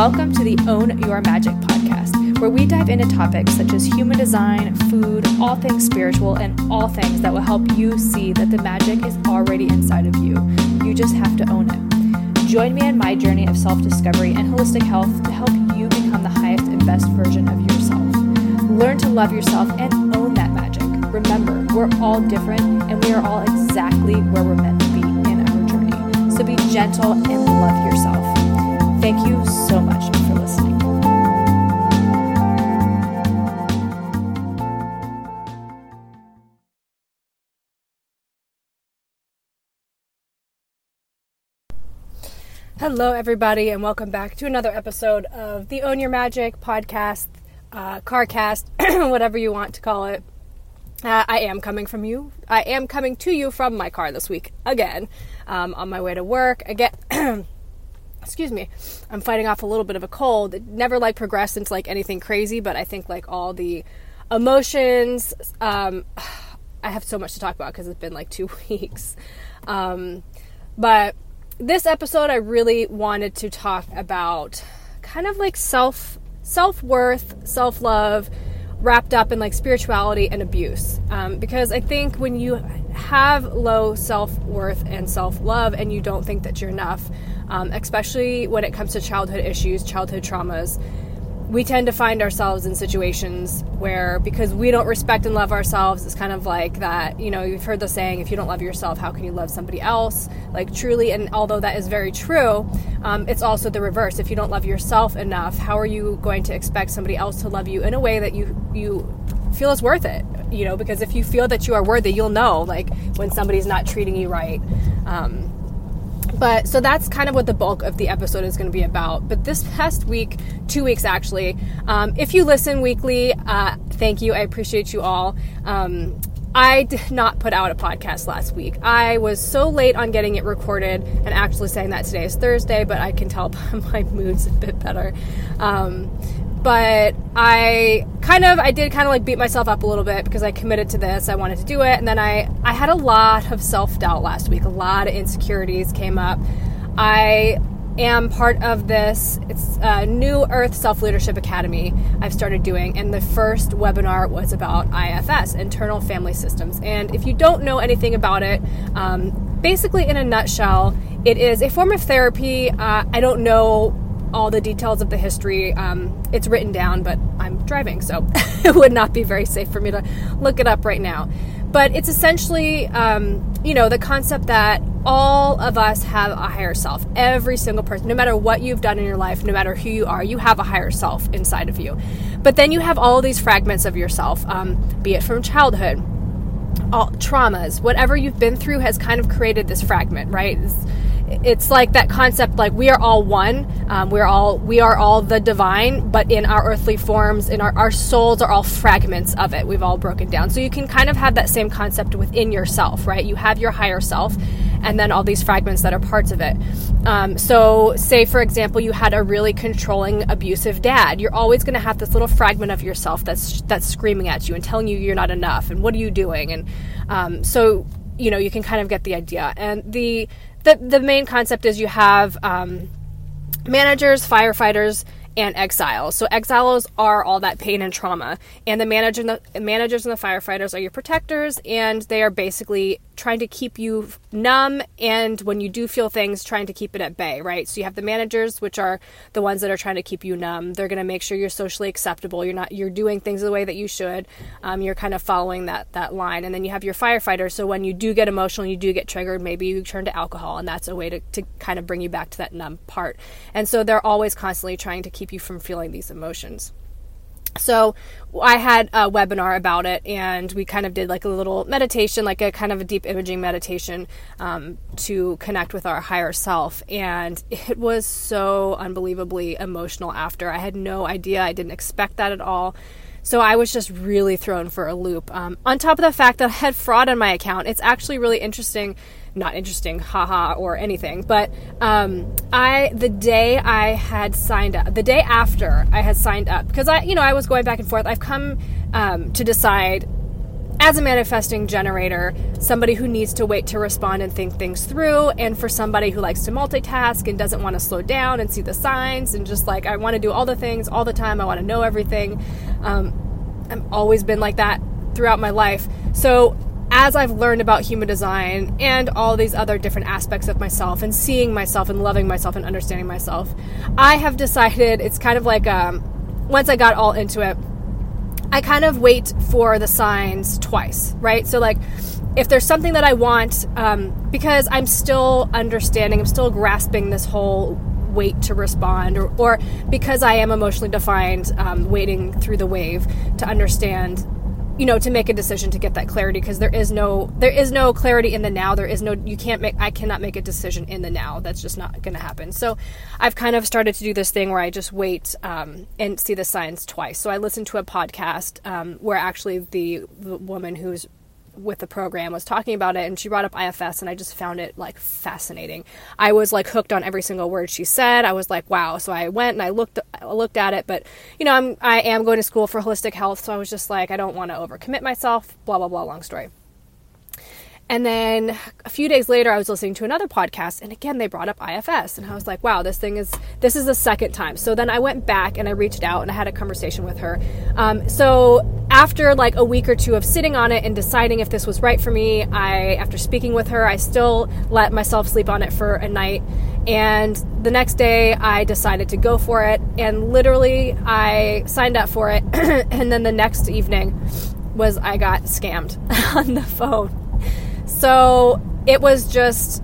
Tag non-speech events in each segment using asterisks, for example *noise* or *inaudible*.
Welcome to the Own Your Magic podcast, where we dive into topics such as human design, food, all things spiritual, and all things that will help you see that the magic is already inside of you. You just have to own it. Join me on my journey of self discovery and holistic health to help you become the highest and best version of yourself. Learn to love yourself and own that magic. Remember, we're all different and we are all exactly where we're meant to be in our journey. So be gentle and love yourself. Thank you so much for listening. Hello, everybody, and welcome back to another episode of the Own Your Magic podcast, uh, CarCast, *clears throat* whatever you want to call it. Uh, I am coming from you. I am coming to you from my car this week again, um, on my way to work. Again, *clears throat* excuse me. I'm fighting off a little bit of a cold. It never like progressed into like anything crazy, but I think like all the emotions. Um, *sighs* I have so much to talk about because it's been like two *laughs* weeks. Um, but this episode, I really wanted to talk about kind of like self self worth, self love wrapped up in like spirituality and abuse. Um, because I think when you have low self worth and self love and you don't think that you're enough, um, especially when it comes to childhood issues, childhood traumas, we tend to find ourselves in situations where because we don't respect and love ourselves it's kind of like that you know you've heard the saying if you don't love yourself how can you love somebody else? Like truly and although that is very true um, it's also the reverse. If you don't love yourself enough how are you going to expect somebody else to love you in a way that you you feel is worth it? You know because if you feel that you are worthy you'll know like when somebody's not treating you right. Um, but so that's kind of what the bulk of the episode is going to be about. But this past week, two weeks actually, um, if you listen weekly, uh, thank you. I appreciate you all. Um, I did not put out a podcast last week. I was so late on getting it recorded and actually saying that today is Thursday, but I can tell *laughs* my mood's a bit better. Um, but I kind of I did kind of like beat myself up a little bit because I committed to this. I wanted to do it, and then I I had a lot of self doubt last week. A lot of insecurities came up. I am part of this. It's a New Earth Self Leadership Academy I've started doing, and the first webinar was about IFS, Internal Family Systems. And if you don't know anything about it, um, basically in a nutshell, it is a form of therapy. Uh, I don't know all the details of the history. Um, it's written down, but I'm driving, so *laughs* it would not be very safe for me to look it up right now. But it's essentially, um, you know, the concept that all of us have a higher self. Every single person, no matter what you've done in your life, no matter who you are, you have a higher self inside of you. But then you have all these fragments of yourself, um, be it from childhood, all traumas, whatever you've been through has kind of created this fragment, right? It's, it's like that concept like we are all one. Um, we're all we are all the divine but in our earthly forms in our, our souls are all fragments of it. We've all broken down. So you can kind of have that same concept within yourself right? You have your higher self and then all these fragments that are parts of it. Um, so say for example you had a really controlling abusive dad. You're always going to have this little fragment of yourself that's that's screaming at you and telling you you're not enough and what are you doing? And um, so you know you can kind of get the idea. And the the the main concept is you have um, managers, firefighters, and exiles. So exiles are all that pain and trauma, and the manager, and the managers and the firefighters are your protectors, and they are basically trying to keep you numb and when you do feel things trying to keep it at bay right? So you have the managers which are the ones that are trying to keep you numb. They're going to make sure you're socially acceptable. You're not you're doing things the way that you should. Um, you're kind of following that that line. And then you have your firefighters. So when you do get emotional you do get triggered maybe you turn to alcohol and that's a way to, to kind of bring you back to that numb part. And so they're always constantly trying to keep you from feeling these emotions so I had a webinar about it, and we kind of did like a little meditation, like a kind of a deep imaging meditation um, to connect with our higher self. And it was so unbelievably emotional after. I had no idea, I didn't expect that at all. So I was just really thrown for a loop. Um, on top of the fact that I had fraud on my account, it's actually really interesting not interesting, haha, or anything. But um, I, the day I had signed up, the day after I had signed up, because I, you know, I was going back and forth. I've come um, to decide as a manifesting generator, somebody who needs to wait to respond and think things through, and for somebody who likes to multitask and doesn't want to slow down and see the signs, and just like, I want to do all the things all the time, I want to know everything. Um, I've always been like that throughout my life. So, as I've learned about human design and all these other different aspects of myself and seeing myself and loving myself and understanding myself, I have decided it's kind of like um, once I got all into it, I kind of wait for the signs twice, right? So, like, if there's something that I want, um, because I'm still understanding, I'm still grasping this whole wait to respond, or, or because I am emotionally defined, um, waiting through the wave to understand you know to make a decision to get that clarity because there is no there is no clarity in the now there is no you can't make i cannot make a decision in the now that's just not going to happen. So i've kind of started to do this thing where i just wait um, and see the signs twice. So i listened to a podcast um, where actually the, the woman who's with the program was talking about it and she brought up IFS and I just found it like fascinating. I was like hooked on every single word she said. I was like, wow. So I went and I looked looked at it, but you know, I'm I am going to school for holistic health, so I was just like I don't want to overcommit myself, blah blah blah long story. And then a few days later, I was listening to another podcast, and again, they brought up IFS. And I was like, wow, this thing is, this is the second time. So then I went back and I reached out and I had a conversation with her. Um, so after like a week or two of sitting on it and deciding if this was right for me, I, after speaking with her, I still let myself sleep on it for a night. And the next day, I decided to go for it. And literally, I signed up for it. *clears throat* and then the next evening was I got scammed *laughs* on the phone so it was just,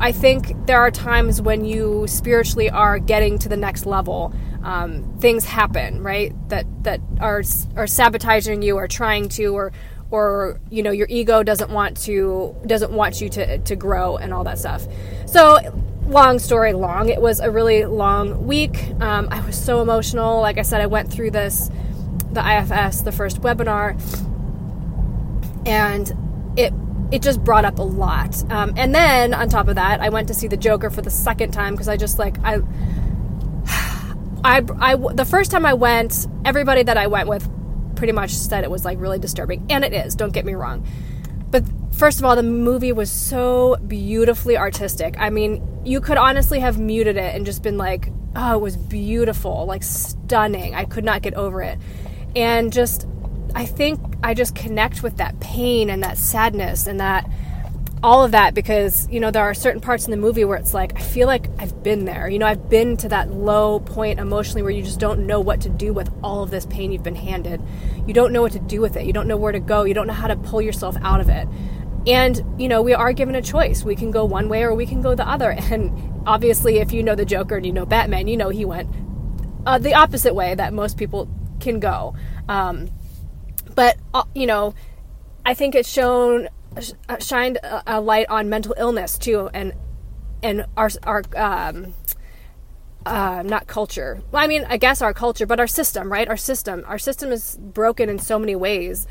I think there are times when you spiritually are getting to the next level. Um, things happen, right? That that are are sabotaging you, or trying to, or or you know your ego doesn't want to doesn't want you to to grow and all that stuff. So long story long, it was a really long week. Um, I was so emotional. Like I said, I went through this the IFS, the first webinar, and it it just brought up a lot. Um, and then on top of that, I went to see the Joker for the second time because I just like I, *sighs* I, I, the first time I went, everybody that I went with pretty much said it was like really disturbing, and it is. Don't get me wrong, but first of all, the movie was so beautifully artistic. I mean, you could honestly have muted it and just been like, "Oh, it was beautiful, like stunning." I could not get over it, and just I think I just connect with that pain and that sadness and that all of that because you know there are certain parts in the movie where it's like I feel like I've been there. You know, I've been to that low point emotionally where you just don't know what to do with all of this pain you've been handed. You don't know what to do with it. You don't know where to go. You don't know how to pull yourself out of it. And you know, we are given a choice. We can go one way or we can go the other. *laughs* And obviously, if you know the Joker and you know Batman, you know he went uh, the opposite way that most people can go. Um, but uh, you know, I think it's shown uh, shined a, light on mental illness too, and and our our um, uh, not culture. Well, I mean, I guess our culture, but our system, right? Our system, our system is broken in so many ways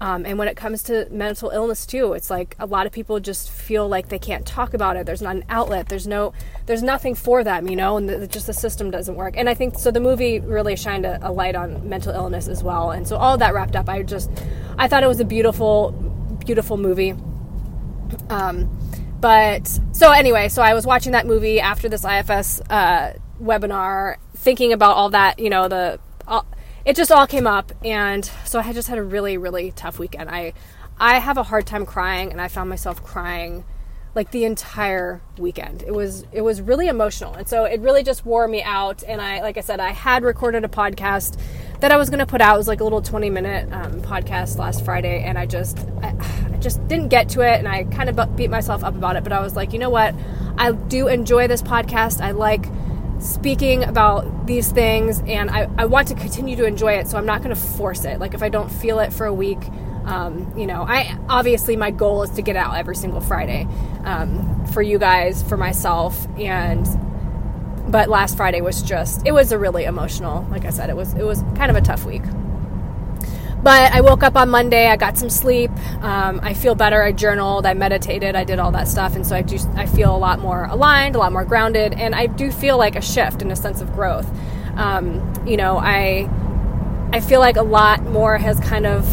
um, and when it comes to mental illness too, it's like a lot of people just feel like they can't talk about it. There's not an outlet. There's no, there's nothing for them, you know, and the, just the system doesn't work. And I think so. The movie really shined a, a light on mental illness as well. And so all that wrapped up, I just, I thought it was a beautiful, beautiful movie. Um, but so anyway, so I was watching that movie after this IFS uh, webinar, thinking about all that, you know, the it just all came up and so i just had a really really tough weekend. I i have a hard time crying and i found myself crying like the entire weekend. It was it was really emotional and so it really just wore me out and i like i said i had recorded a podcast that i was going to put out. It was like a little 20 minute um, podcast last friday and i just I, I just didn't get to it and i kind of beat myself up about it but i was like you know what? I do enjoy this podcast. I like speaking about these things and I, I want to continue to enjoy it so i'm not going to force it. Like if i don't feel it for a week um, you know i obviously my goal is to get out every single friday um, for you guys for myself and but last friday was just it was a really emotional like i said it was it was kind of a tough week but I woke up on Monday. I got some sleep. Um, I feel better. I journaled. I meditated. I did all that stuff, and so I just I feel a lot more aligned, a lot more grounded, and I do feel like a shift and a sense of growth. Um, you know, I I feel like a lot more has kind of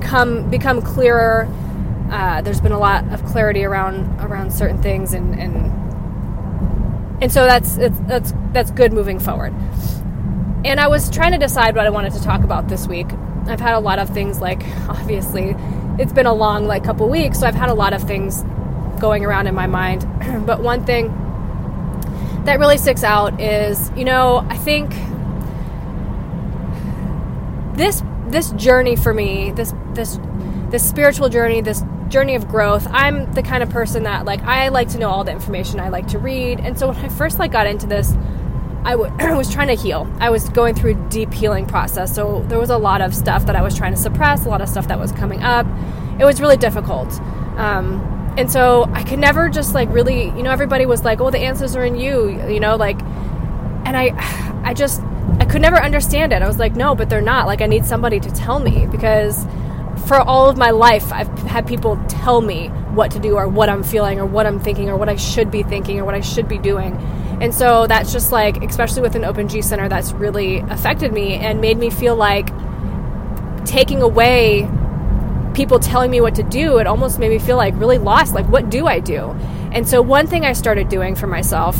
come become clearer. Uh, there's been a lot of clarity around around certain things, and and and so that's that's that's good moving forward. And I was trying to decide what I wanted to talk about this week. I've had a lot of things like obviously it's been a long like couple weeks, so I've had a lot of things going around in my mind. *clears throat* but one thing that really sticks out is, you know, I think this this journey for me, this this this spiritual journey, this journey of growth, I'm the kind of person that like I like to know all the information I like to read. And so when I first like got into this, I, w- *clears throat* was trying to heal. I was going through a deep healing process. So there was a lot of stuff that I was trying to suppress, a lot of stuff that was coming up. It was really difficult. Um, and so I could never just like really, you know, everybody was like, "Oh, the answers are in you," you know, like, and I, *sighs* I just, I could never understand it. I was like, "No, but they're not." Like, I need somebody to tell me because for all of my life, I've had people tell me what to do or what I'm feeling or what I'm thinking or what I should be thinking or what I should be doing. And so that's just like, especially with an Open G Center, that's really affected me and made me feel like taking away people telling me what to do, it almost made me feel like really lost. Like, what do I do? And so, one thing I started doing for myself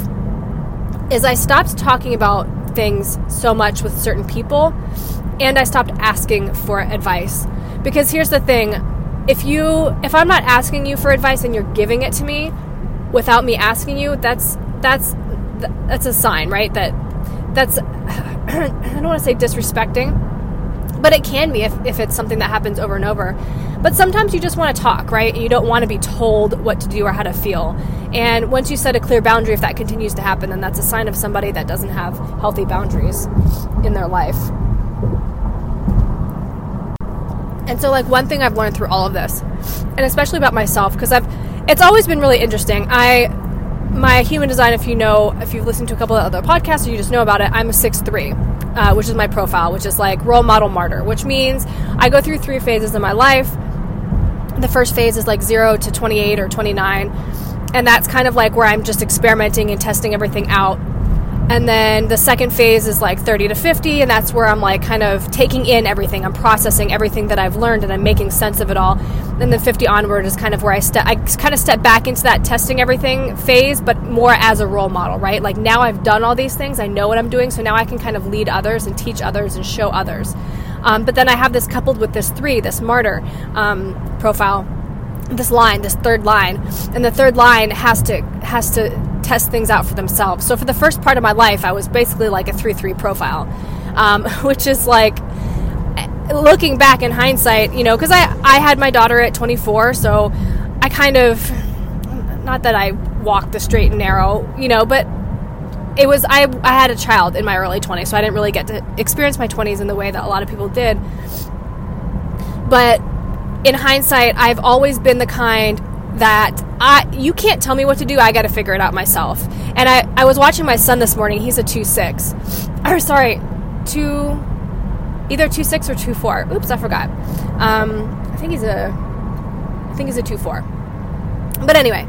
is I stopped talking about things so much with certain people and I stopped asking for advice. Because here's the thing if you if I'm not asking you for advice and you're giving it to me without me asking you, that's that's that's a sign, right? That that's *clears throat* I don't want to say disrespecting, but it can be if, if it's something that happens over and over. But sometimes you just want to talk, right? You don't want to be told what to do or how to feel. And once you set a clear boundary, if that continues to happen, then that's a sign of somebody that doesn't have healthy boundaries in their life. And so, like, one thing I've learned through all of this, and especially about myself, because I've, it's always been really interesting. I, my human design, if you know, if you've listened to a couple of other podcasts or you just know about it, I'm a 6 3 uh, which is my profile, which is like role model martyr, which means I go through three phases in my life. The first phase is like 0 to 28 or 29, and that's kind of like where I'm just experimenting and testing everything out and then the second phase is like 30 to 50, and that's where I'm like kind of taking in everything. I'm processing everything that I've learned and I'm making sense of it all. And the 50 onward is kind of where I step, I kind of step back into that testing everything phase, but more as a role model, right? Like now I've done all these things, I know what I'm doing, so now I can kind of lead others and teach others and show others. Um, but then I have this coupled with this three, this martyr um, profile this line, this third line, and the third line has to has to test things out for themselves. So for the first part of my life, I was basically like a three three profile, um, *laughs* which is like looking back in hindsight, you know, because I I had my daughter at 24, so I kind of not that I walked the straight and narrow, you know, but it was I I had a child in my early 20s, so I didn't really get to experience my 20s in the way that a lot of people did. But in hindsight, I've always been the kind that I you can't tell me what to do. I got to figure it out myself. And I I was watching my son this morning. He's a two six, or sorry, two either two six or two four. Oops, I forgot. Um, I think he's a I think he's a two four. But anyway,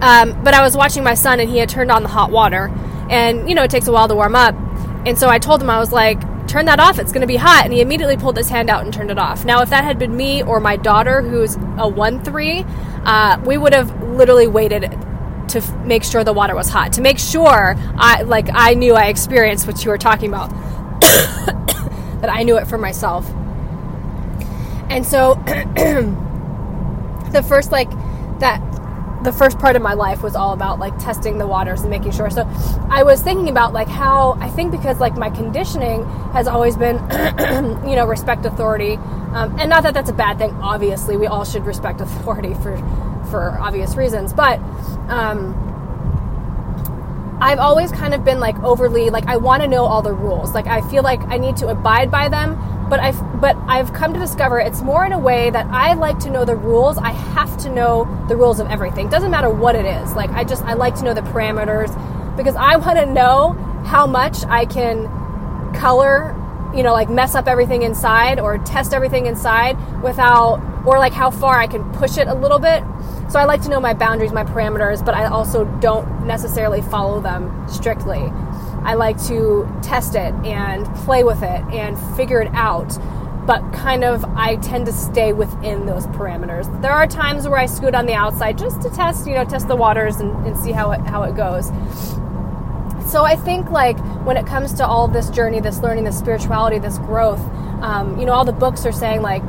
um, but I was watching my son and he had turned on the hot water, and you know it takes a while to warm up. And so I told him I was like, turn that off. It's going to be hot. And he immediately pulled his hand out and turned it off. Now, if that had been me or my daughter, who's a 1 3, uh, we would have literally waited to f- make sure the water was hot, to make sure I, like, I knew I experienced what you were talking about, *coughs* *coughs* I knew it for myself. And so, *clears throat* the first, like, that the first part of my life was all about like testing the waters and making sure. So I was thinking about like how I think because like my conditioning has always been, *clears throat* you know, respect authority, um, and not that that's a bad thing. Obviously, we all should respect authority for for obvious reasons, but. Um, I've always kind of been like overly like I want to know all the rules. Like I feel like I need to abide by them, but I've but I've come to discover it's more in a way that I like to know the rules. I have to know the rules of everything. Doesn't matter what it is. Like I just I like to know the parameters because I want to know how much I can color, you know, like mess up everything inside or test everything inside without or like how far I can push it a little bit. So I like to know my boundaries, my parameters, but I also don't necessarily follow them strictly. I like to test it and play with it and figure it out but kind of I tend to stay within those parameters. There are times where I scoot on the outside just to test, you know, test the waters and, and see how it how it goes. So I think like when it comes to all this journey, this learning, this spirituality, this growth, um, you know, all the books are saying like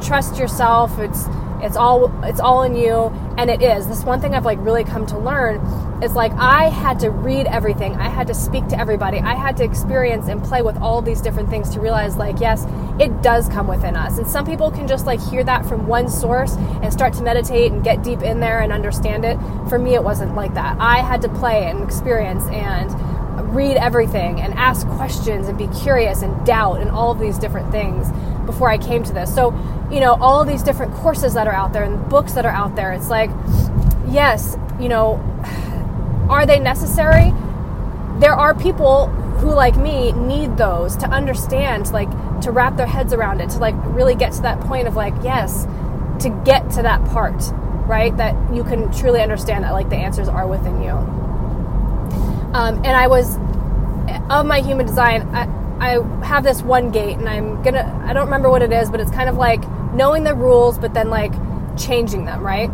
trust yourself. It's it's all it's all in you, and it is. This one thing I've like really come to learn is like I had to read everything. I had to speak to everybody. I had to experience and play with all these different things to realize like yes, it does come within us. And some people can just like hear that from one source and start to meditate and get deep in there and understand it. For me it wasn't like that. I had to play and experience and read everything and ask questions and be curious and doubt and all of these different things before I came to this. So, you know, all these different courses that are out there and books that are out there, it's like, yes, you know, *sighs* are they necessary? There are people who, like me, need those to understand, like, to wrap their heads around it, to, like, really get to that point of, like, yes, to get to that part, right? That you can truly understand that, like, the answers are within you. Um, and I was, of my human design, I, I have this one gate, and I'm gonna, I don't remember what it is, but it's kind of like knowing the rules, but then like changing them, right?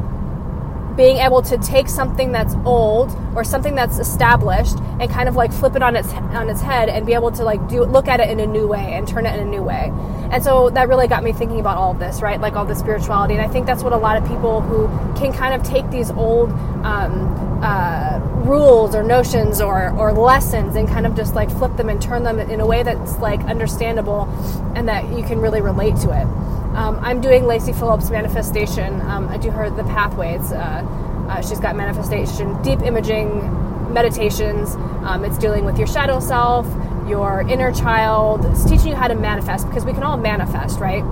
being able to take something that's old or something that's established and kind of like flip it on its on its head and be able to like do look at it in a new way and turn it in a new way. And so that really got me thinking about all of this, right? Like all the spirituality. And I think that's what a lot of people who can kind of take these old um, uh, rules or notions or, or lessons and kind of just like flip them and turn them in a way that's like understandable and that you can really relate to it. Um, I'm doing Lacy Phillips manifestation. Um, I do her the pathways. Uh, uh, she's got manifestation, deep imaging, meditations. Um, it's dealing with your shadow self, your inner child. It's teaching you how to manifest because we can all manifest, right?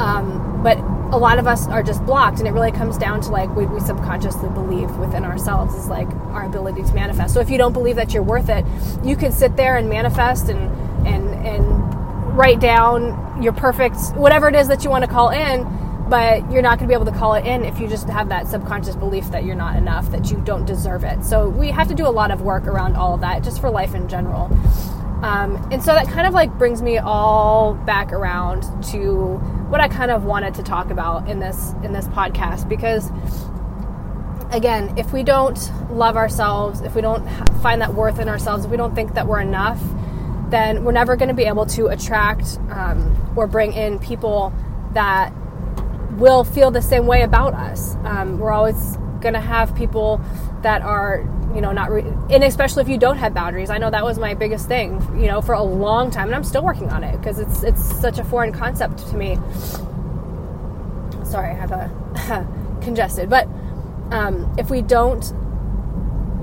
Um, but a lot of us are just blocked, and it really comes down to like we, we subconsciously believe within ourselves is like our ability to manifest. So if you don't believe that you're worth it, you can sit there and manifest and and and write down your perfect whatever it is that you want to call in but you're not going to be able to call it in if you just have that subconscious belief that you're not enough, that you don't deserve it. So we have to do a lot of work around all of that, just for life in general. Um, and so that kind of like brings me all back around to what I kind of wanted to talk about in this in this podcast because again, if we don't love ourselves, if we don't find that worth in ourselves, if we don't think that we're enough, then we're never going to be able to attract um, or bring in people that will feel the same way about us. Um, we're always going to have people that are, you know, not, re- and especially if you don't have boundaries. I know that was my biggest thing, you know, for a long time, and I'm still working on it because it's it's such a foreign concept to me. Sorry, I have a *laughs* congested, but um, if we don't,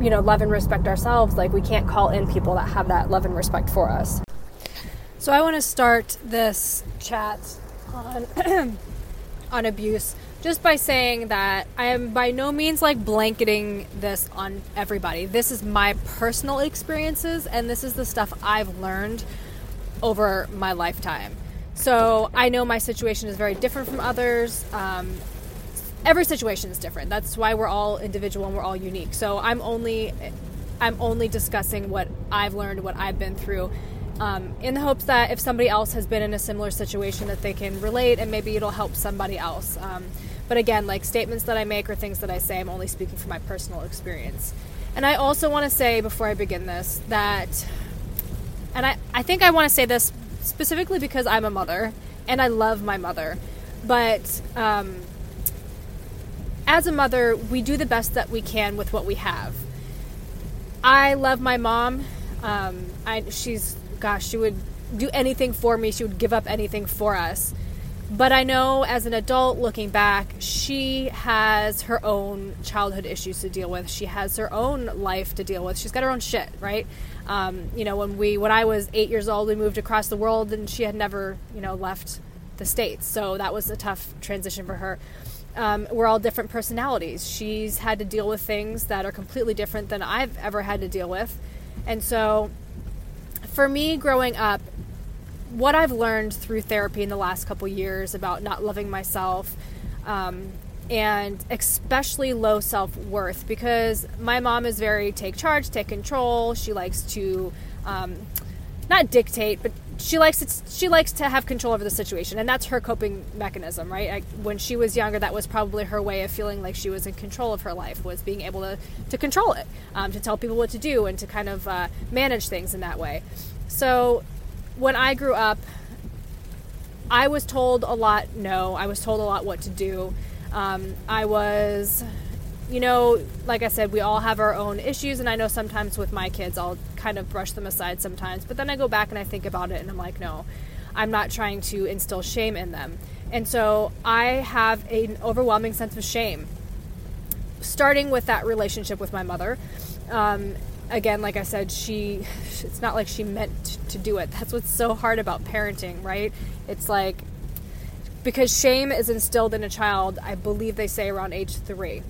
you know, love and respect ourselves, like we can't call in people that have that love and respect for us. So I want to start this chat on. *clears throat* on abuse just by saying that I am by no means like blanketing this on everybody. This is my personal experiences and this is the stuff I've learned over my lifetime. So I know my situation is very different from others. Um, every situation is different. That's why we're all individual and we're all unique. So I'm only I'm only discussing what I've learned, what I've been through, um, in the hopes that if somebody else has been in a similar situation that they can relate and maybe it'll help somebody else um, but again like statements that i make or things that i say i'm only speaking from my personal experience and i also want to say before i begin this that and i, I think i want to say this specifically because i'm a mother and i love my mother but um, as a mother we do the best that we can with what we have i love my mom um, I, she's gosh, she would do anything for me. She would give up anything for us. But I know as an adult looking back, she has her own childhood issues to deal with. She has her own life to deal with. She's got her own shit, right? Um, you know, when we when I was eight years old, we moved across the world, and she had never, you know, left the states. So that was a tough transition for her. Um, we're all different personalities. She's had to deal with things that are completely different than I've ever had to deal with, and so for me growing up, what I've learned through therapy in the last couple years about not loving myself, um, and especially low self worth, because my mom is very take charge, take control. She likes to, um, not dictate, but she likes to, she likes to have control over the situation, and that's her coping mechanism, right? I, when she was younger, that was probably her way of feeling like she was in control of her life, was being able to to control it, um, to tell people what to do, and to kind of uh, manage things in that way. So, when I grew up, I was told a lot no. I was told a lot what to do. Um, I was you know, like I said, we all have our own issues, and I know sometimes with my kids, I'll kind of brush them aside sometimes, but then I go back and I think about it, and I'm like, no, I'm not trying to instill shame in them. And so I have an overwhelming sense of shame, starting with that relationship with my mother. Um, again, like I said, she, it's not like she meant to do it. That's what's so hard about parenting, right? It's like, because shame is instilled in a child, I believe they say around age three.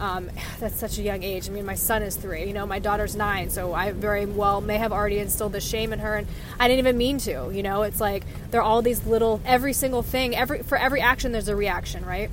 Um, *sighs* that's such a young age. I mean, my son is three. You know, my daughter's nine, so I very well may have already instilled the shame in her, and I didn't even mean to. You know, it's like there are all these little, every single thing, every for every action, there's a reaction, right?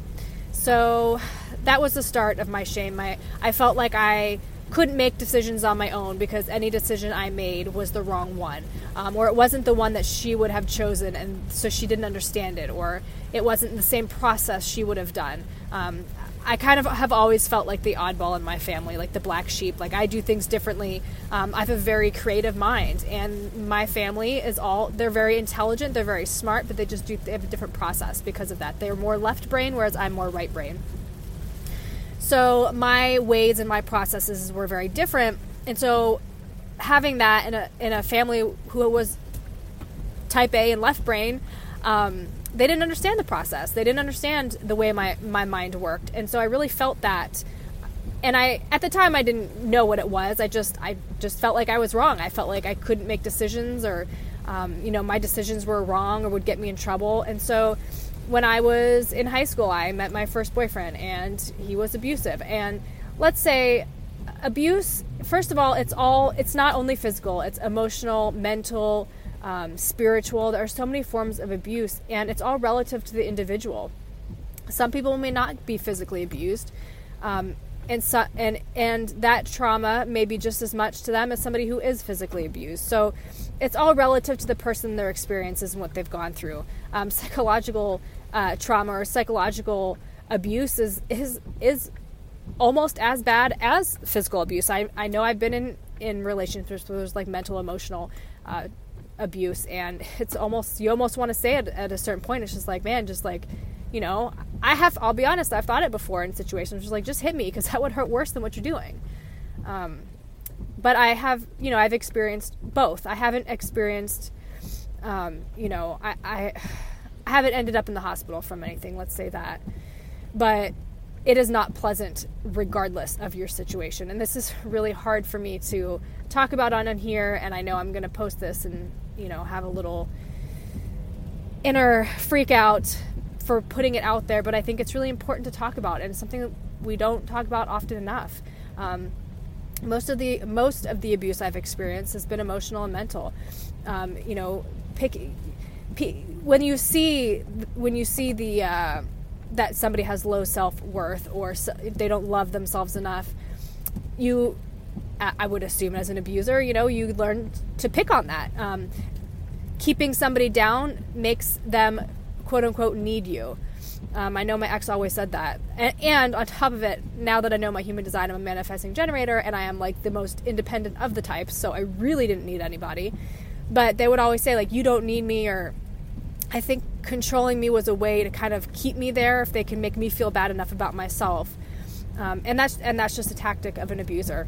So that was the start of my shame. My I felt like I couldn't make decisions on my own because any decision I made was the wrong one, um, or it wasn't the one that she would have chosen, and so she didn't understand it, or it wasn't the same process she would have done. Um, I kind of have always felt like the oddball in my family, like the black sheep. Like I do things differently. Um, I have a very creative mind, and my family is all they're very intelligent, they're very smart, but they just do they have a different process because of that. They're more left brain, whereas I'm more right brain. So my ways and my processes were very different, and so having that in a in a family who was type A and left brain. Um, they didn't understand the process. They didn't understand the way my my mind worked, and so I really felt that. And I at the time I didn't know what it was. I just I just felt like I was wrong. I felt like I couldn't make decisions, or um, you know my decisions were wrong or would get me in trouble. And so when I was in high school, I met my first boyfriend, and he was abusive. And let's say abuse. First of all, it's all it's not only physical; it's emotional, mental um, spiritual. There are so many forms of abuse, and it's all relative to the individual. Some people may not be physically abused, um, and so, and and that trauma may be just as much to them as somebody who is physically abused. So, it's all relative to the person, their experiences, and what they've gone through. Um, psychological uh, trauma or psychological abuse is is is almost as bad as physical abuse. I I know I've been in in relationships where there's like mental, emotional. Uh, abuse and it's almost you almost want to say it at a certain point. It's just like man just like you know i have i'll be honest i've thought it before in situations just like just hit me because *laughs* that would hurt worse than what you're doing. Um, but i have you know i've experienced both. I haven't experienced um, you know I, I *sighs* i haven't ended up in the hospital from anything let's say that. But it is not pleasant regardless of your situation. And this is really hard for me to talk about on, here and i know i'm going to post this and you know, have a little inner freak out for putting it out there, but I think it's really important to talk about, and it's something that we don't talk about often enough. Um, most of the most of the abuse I've experienced has been emotional and mental. Um, you know, pick, when you see when you see the uh, that somebody has low self worth or so, they don't love themselves enough, you I would assume as an abuser, you know, you learn to pick on that. Um, keeping somebody down makes them quote unquote need you. Um, I know my ex always said that. And, and, on top of it, now that I know my human design, I'm a manifesting generator and I am like the most independent of the types, so I really didn't need anybody. But they would always say, like, you don't need me, or I think controlling me was a way to kind of keep me there if they can make me feel bad enough about myself. Um, and that's and that's just a tactic of an abuser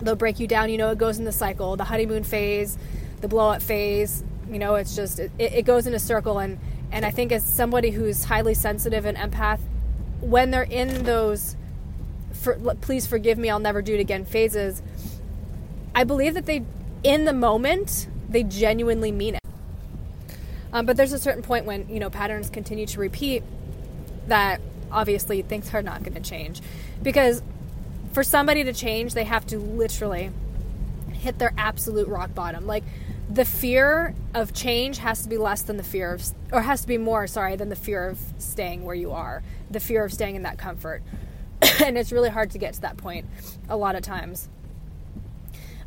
they'll break you down. You know, it goes in the cycle, the honeymoon phase, the blow up phase. You know, it's just it, it goes in a circle. And and I think as somebody who's highly sensitive and empath, when they're in those, for, please forgive me, I'll never do it again phases. I believe that they, in the moment, they genuinely mean it. Um, but there's a certain point when you know patterns continue to repeat that obviously things are not going to change because for somebody to change, they have to literally hit their absolute rock bottom. Like the fear of change has to be less than the fear of, or has to be more, sorry, than the fear of staying where you are, the fear of staying in that comfort. *coughs* and it's really hard to get to that point a lot of times.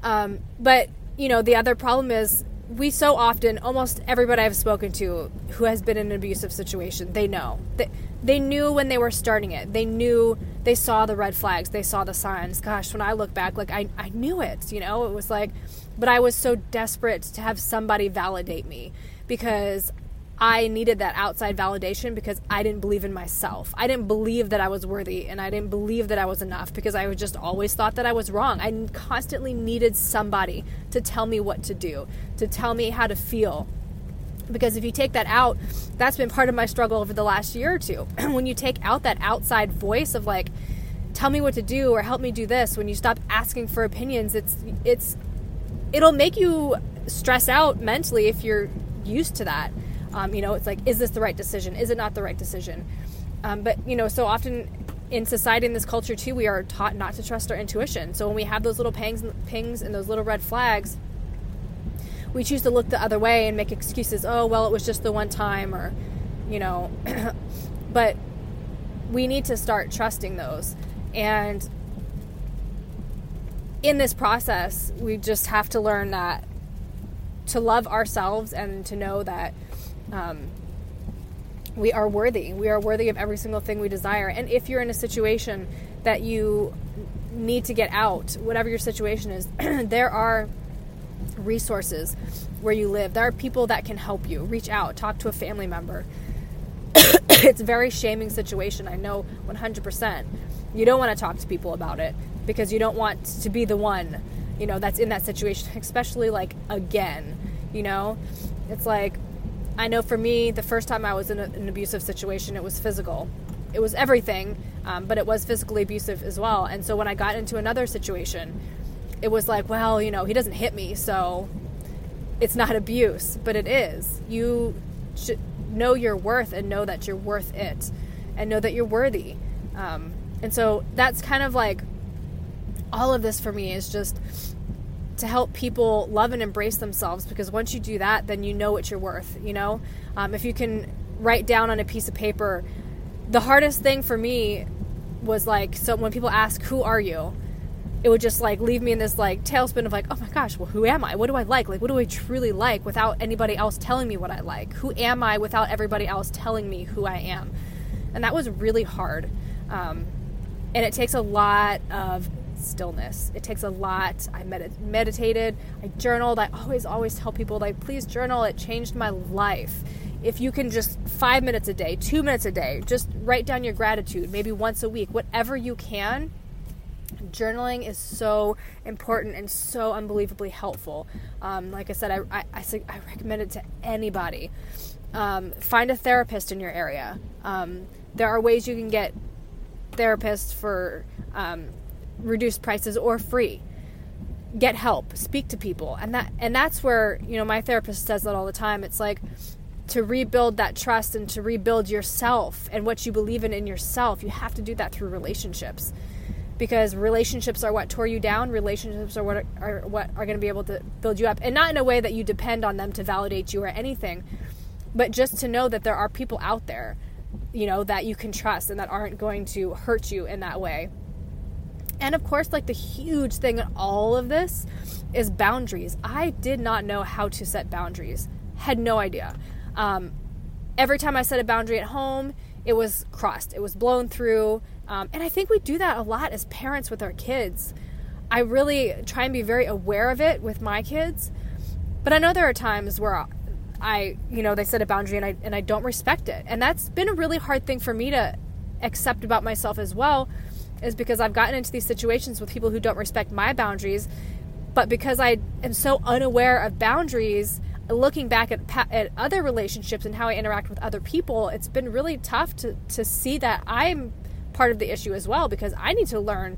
Um, but, you know, the other problem is we so often, almost everybody I've spoken to who has been in an abusive situation, they know. They, they knew when they were starting it. They knew, they saw the red flags, they saw the signs. Gosh, when I look back, like I, I knew it, you know? It was like, but I was so desperate to have somebody validate me because I needed that outside validation because I didn't believe in myself. I didn't believe that I was worthy and I didn't believe that I was enough because I just always thought that I was wrong. I constantly needed somebody to tell me what to do, to tell me how to feel. Because if you take that out, that's been part of my struggle over the last year or two. *clears throat* when you take out that outside voice of like, tell me what to do or help me do this, when you stop asking for opinions, it's it's it'll make you stress out mentally if you're used to that um, you know, it's like, is this the right decision? Is it not the right decision? Um, but, you know, so often in society in this culture too, we are taught not to trust our intuition. So when we have those little pangs, pings and those little red flags, we choose to look the other way and make excuses. Oh, well, it was just the one time, or, you know, *clears throat* but we need to start trusting those. And in this process, we just have to learn that to love ourselves and to know that um, we are worthy. We are worthy of every single thing we desire. And if you're in a situation that you need to get out, whatever your situation is, *clears throat* there are resources where you live. There are people that can help you. Reach out, talk to a family member. *coughs* it's a very shaming situation. I know 100%. You don't want to talk to people about it because you don't want to be the one, you know, that's in that situation, *laughs* especially like again, you know? It's like I know for me, the first time I was in a, an abusive situation, it was physical. It was everything, um, but it was physically abusive as well. And so when I got into another situation, it was like, well, you know, he doesn't hit me, so it's not abuse, but it is. You should know your worth and know that you're worth it and know that you're worthy. Um, and so that's kind of like all of this for me is just to help people love and embrace themselves because once you do that then you know what you're worth you know? Um, if you can write down on a piece of paper the hardest thing for me was like so when people ask who are you? it would just like leave me in this like tailspin of like oh my gosh well who am i? What do i like? Like what do i truly like without anybody else telling me what i like? Who am i without everybody else telling me who i am? And that was really hard. Um, and it takes a lot of stillness. It takes a lot. I med- meditated, I journaled. I always, always tell people, like, please journal. It changed my life. If you can just five minutes a day, two minutes a day, just write down your gratitude, maybe once a week, whatever you can. Journaling is so important and so unbelievably helpful. Um, like I said, I, I, I, I, recommend it to anybody. Um, find a therapist in your area. Um, there are ways you can get therapists for um, reduced prices or free. Get help speak to people. And that and that's where you know my therapist says that all the time. It's like to rebuild that trust and to rebuild yourself and what you believe in in yourself you have to do that through relationships. Because relationships are what tore you down. Relationships are what are, are what are going to be able to build you up. And not in a way that you depend on them to validate you or anything but just to know that there are people out there you know that you can trust and that aren't going to hurt you in that way and of course, like the huge thing in all of this is boundaries. I did not know how to set boundaries, had no idea. Um, every time I set a boundary at home, it was crossed, it was blown through. Um, and I think we do that a lot as parents with our kids. I really try and be very aware of it with my kids. But I know there are times where I, you know, they set a boundary and I and I don't respect it. And that's been a really hard thing for me to accept about myself as well is because I've gotten into these situations with people who don't respect my boundaries. But because I am so unaware of boundaries, looking back at, at other relationships and how I interact with other people, it's been really tough to, to see that I'm part of the issue as well because I need to learn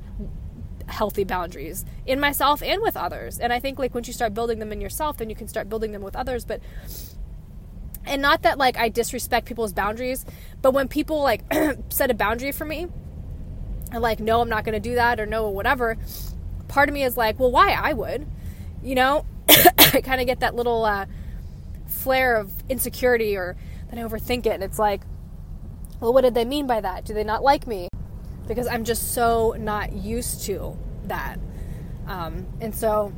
healthy boundaries in myself and with others. And I think like once you start building them in yourself, then you can start building them with others. But and not that like I disrespect people's boundaries, but when people like *clears throat* set a boundary for me, like, no, I'm not going to do that or no, whatever, part of me is like, well, why I would? You know, *coughs* I kind of get that little uh, flare of insecurity or then I overthink it. And it's like, well, what did they mean by that? Do they not like me? Because I'm just so not used to that. Um, and so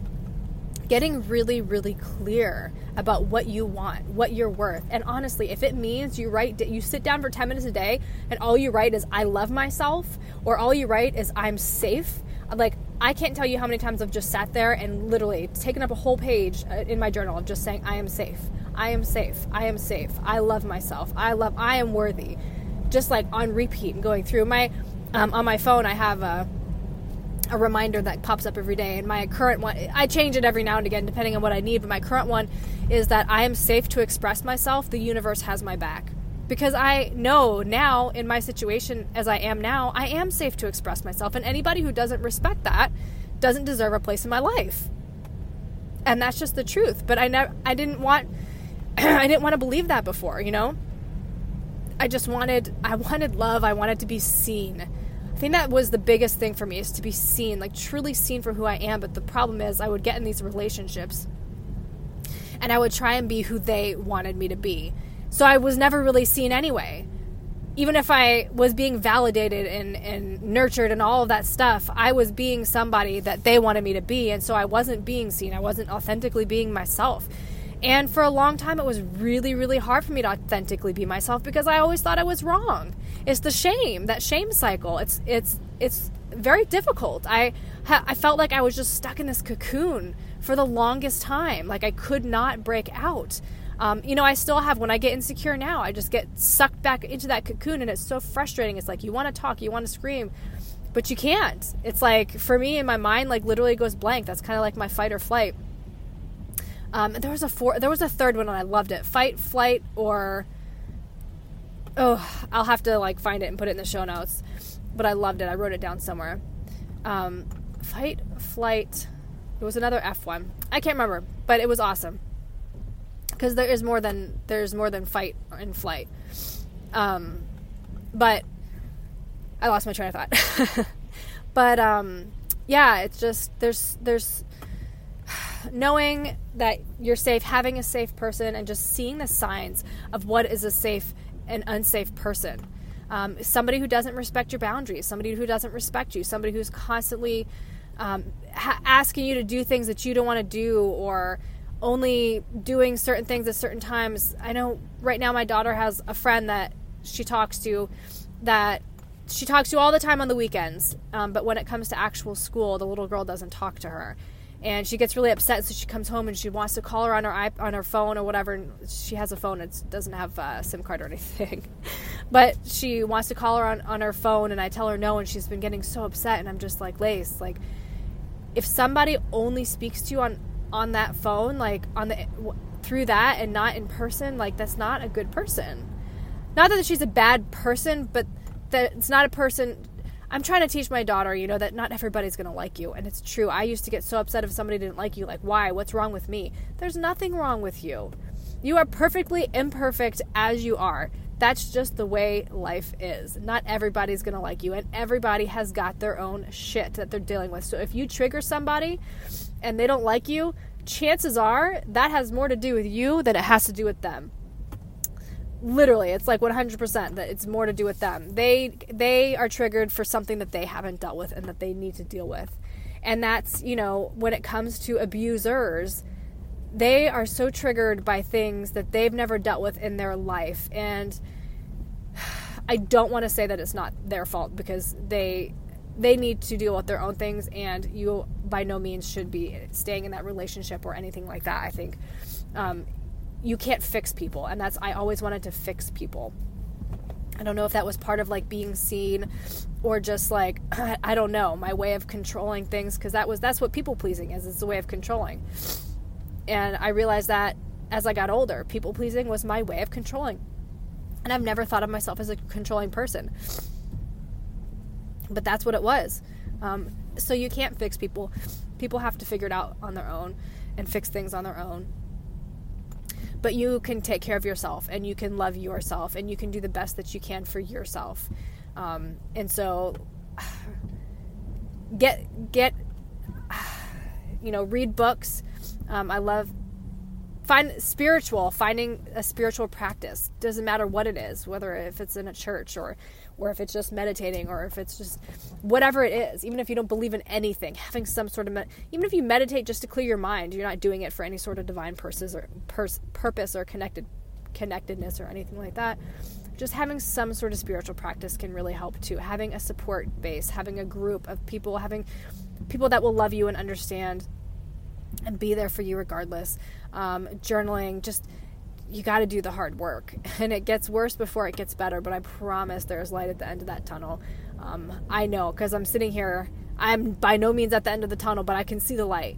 getting really, really clear about what you want, what you're worth. And honestly, if it means you write, you sit down for 10 minutes a day and all you write is, I love myself, or all you write is, I'm safe, like, I can't tell you how many times I've just sat there and literally taken up a whole page uh, in my journal of just saying, I am safe, I am safe, I am safe, I love myself, I love, I am worthy. Just like on repeat and going through. My, um, on my phone, I have a, a reminder that pops up every day. And my current one, I change it every now and again depending on what I need, but my current one is that I am safe to express myself. The universe has my back. Because I know now in my situation as I am now, I am safe to express myself. And anybody who doesn't respect that doesn't deserve a place in my life. And that's just the truth. But I never I didn't want *clears throat* I didn't want to believe that before, you know? I just wanted I wanted love, I wanted to be seen. I think that was the biggest thing for me is to be seen, like truly seen for who I am. But the problem is, I would get in these relationships and I would try and be who they wanted me to be. So I was never really seen anyway. Even if I was being validated and, and nurtured and all of that stuff, I was being somebody that they wanted me to be. And so I wasn't being seen. I wasn't authentically being myself. And for a long time, it was really, really hard for me to authentically be myself because I always thought I was wrong. It's the shame, that shame cycle. It's it's it's very difficult. I I felt like I was just stuck in this cocoon for the longest time. Like I could not break out. Um, you know, I still have when I get insecure now, I just get sucked back into that cocoon, and it's so frustrating. It's like you want to talk, you want to scream, but you can't. It's like for me in my mind, like literally goes blank. That's kind of like my fight or flight. Um, there was a four, there was a third one, and I loved it. Fight, flight, or oh, I'll have to like find it and put it in the show notes. But I loved it. I wrote it down somewhere. Um, fight, flight. It was another F one. I can't remember, but it was awesome because there is more than there's more than fight and flight. Um, but I lost my train of thought. *laughs* but um, yeah, it's just there's there's *sighs* knowing that you're safe, having a safe person, and just seeing the signs of what is a safe and unsafe person. Um, somebody who doesn't respect your boundaries, somebody who doesn't respect you, somebody who's constantly um, ha- asking you to do things that you don't want to do or only doing certain things at certain times. I know right now my daughter has a friend that she talks to that she talks to all the time on the weekends, um, but when it comes to actual school, the little girl doesn't talk to her and she gets really upset. So she comes home and she wants to call her on her iP- on her phone or whatever. And she has a phone; it doesn't have a SIM card or anything, *laughs* but she wants to call her on on her phone. And I tell her no, and she's been getting so upset. And I'm just like, Lace, like, if somebody only speaks to you on on that phone, like on the through that and not in person, like that's not a good person. Not that she's a bad person, but that it's not a person I'm trying to teach my daughter, you know, that not everybody's going to like you. And it's true. I used to get so upset if somebody didn't like you. Like, why? What's wrong with me? There's nothing wrong with you. You are perfectly imperfect as you are. That's just the way life is. Not everybody's going to like you, and everybody has got their own shit that they're dealing with. So if you trigger somebody and they don't like you, chances are that has more to do with you than it has to do with them literally it's like 100% that it's more to do with them. They they are triggered for something that they haven't dealt with and that they need to deal with. And that's you know when it comes to abusers they are so triggered by things that they've never dealt with in their life. And *sighs* i don't want to say that it's not their fault because they they need to deal with their own things and you by no means should be staying in that relationship or anything like that i think. Um, you can't fix people and that's i always wanted to fix people. I don't know if that was part of like being seen or just like *clears throat* i don't know my way of controlling things because that was that's what people pleasing is it's a way of controlling. And i realized that as i got older people pleasing was my way of controlling. And i've never thought of myself as a controlling person. But that's what it was. Um, so you can't fix people. People have to figure it out on their own and fix things on their own but you can take care of yourself and you can love yourself and you can do the best that you can for yourself. Um, and so *sighs* get get *sighs* you know read books. Um, i love find spiritual finding a spiritual practice. Doesn't matter what it is whether if it's in a church or or if it's just meditating or if it's just whatever it is even if you don't believe in anything having some sort of me- even if you meditate just to clear your mind you're not doing it for any sort of divine purposes or pers- purpose or connected connectedness or anything like that just having some sort of spiritual practice can really help too having a support base having a group of people having people that will love you and understand and be there for you regardless. Um, journaling, just you got to do the hard work, *laughs* and it gets worse before it gets better. But I promise there's light at the end of that tunnel. Um, I know because I'm sitting here. I'm by no means at the end of the tunnel, but I can see the light.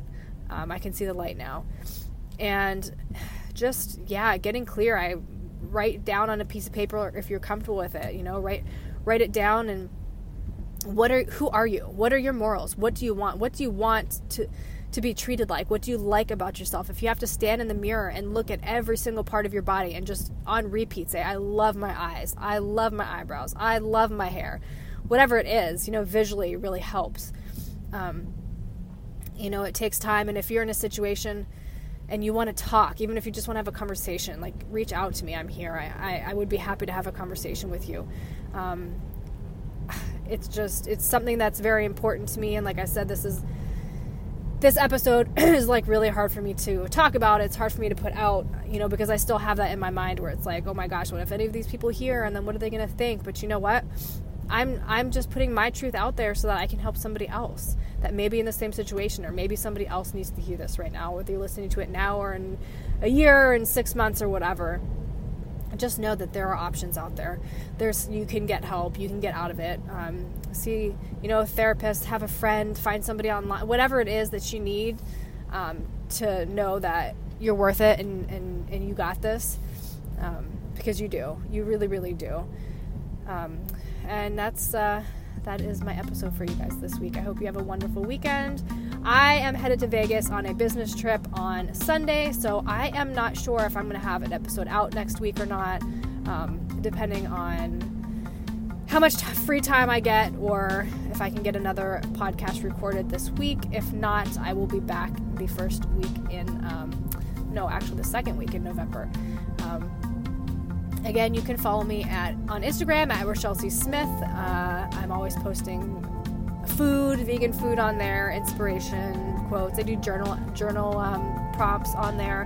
Um, I can see the light now, and *sighs* just yeah, getting clear. I write down on a piece of paper if you're comfortable with it. You know, write write it down and what are who are you? What are your morals? What do you want? What do you want to to be treated like? What do you like about yourself? If you have to stand in the mirror and look at every single part of your body and just on repeat say, I love my eyes, I love my eyebrows, I love my hair, whatever it is, you know, visually really helps. Um, you know, it takes time. And if you're in a situation and you want to talk, even if you just want to have a conversation, like reach out to me. I'm here. I, I, I would be happy to have a conversation with you. Um, *sighs* it's just, it's something that's very important to me. And like I said, this is this episode *clears throat* is like really hard for me to talk about. It's hard for me to put out, you know, because I still have that in my mind where it's like, oh my gosh, what if any of these people hear and then what are they going to think? But you know what? I'm I'm just putting my truth out there so that I can help somebody else that may be in the same situation or maybe somebody else needs to hear this right now, whether you're listening to it now or in a year or in six months or whatever just know that there are options out there. There's you can get help, you can get out of it. Um, see, you know, a therapist, have a friend, find somebody online, whatever it is that you need um, to know that you're worth it and and, and you got this um, because you do, you really really do. Um, and that's uh, that is my episode for you guys this week. I hope you have a wonderful weekend. I am headed to Vegas on a business trip on Sunday, so I am not sure if I'm going to have an episode out next week or not, um, depending on how much t- free time I get or if I can get another podcast recorded this week. If not, I will be back the first week in, um, no, actually the second week in November. Um, again, you can follow me at on Instagram at Rochelle C. Smith. Uh, I'm always posting food, vegan food on there, inspiration quotes. I do journal journal um, prompts on there.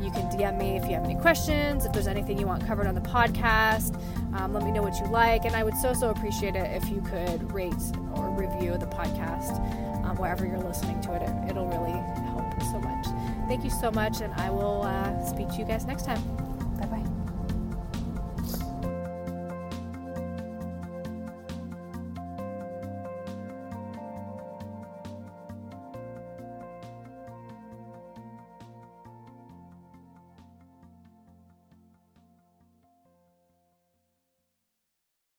You can DM me if you have any questions, if there's anything you want covered on the podcast. Um, let me know what you like, and I would so so appreciate it if you could rate or review the podcast um, wherever you're listening to it. it. It'll really help so much. Thank you so much, and I will uh, speak to you guys next time.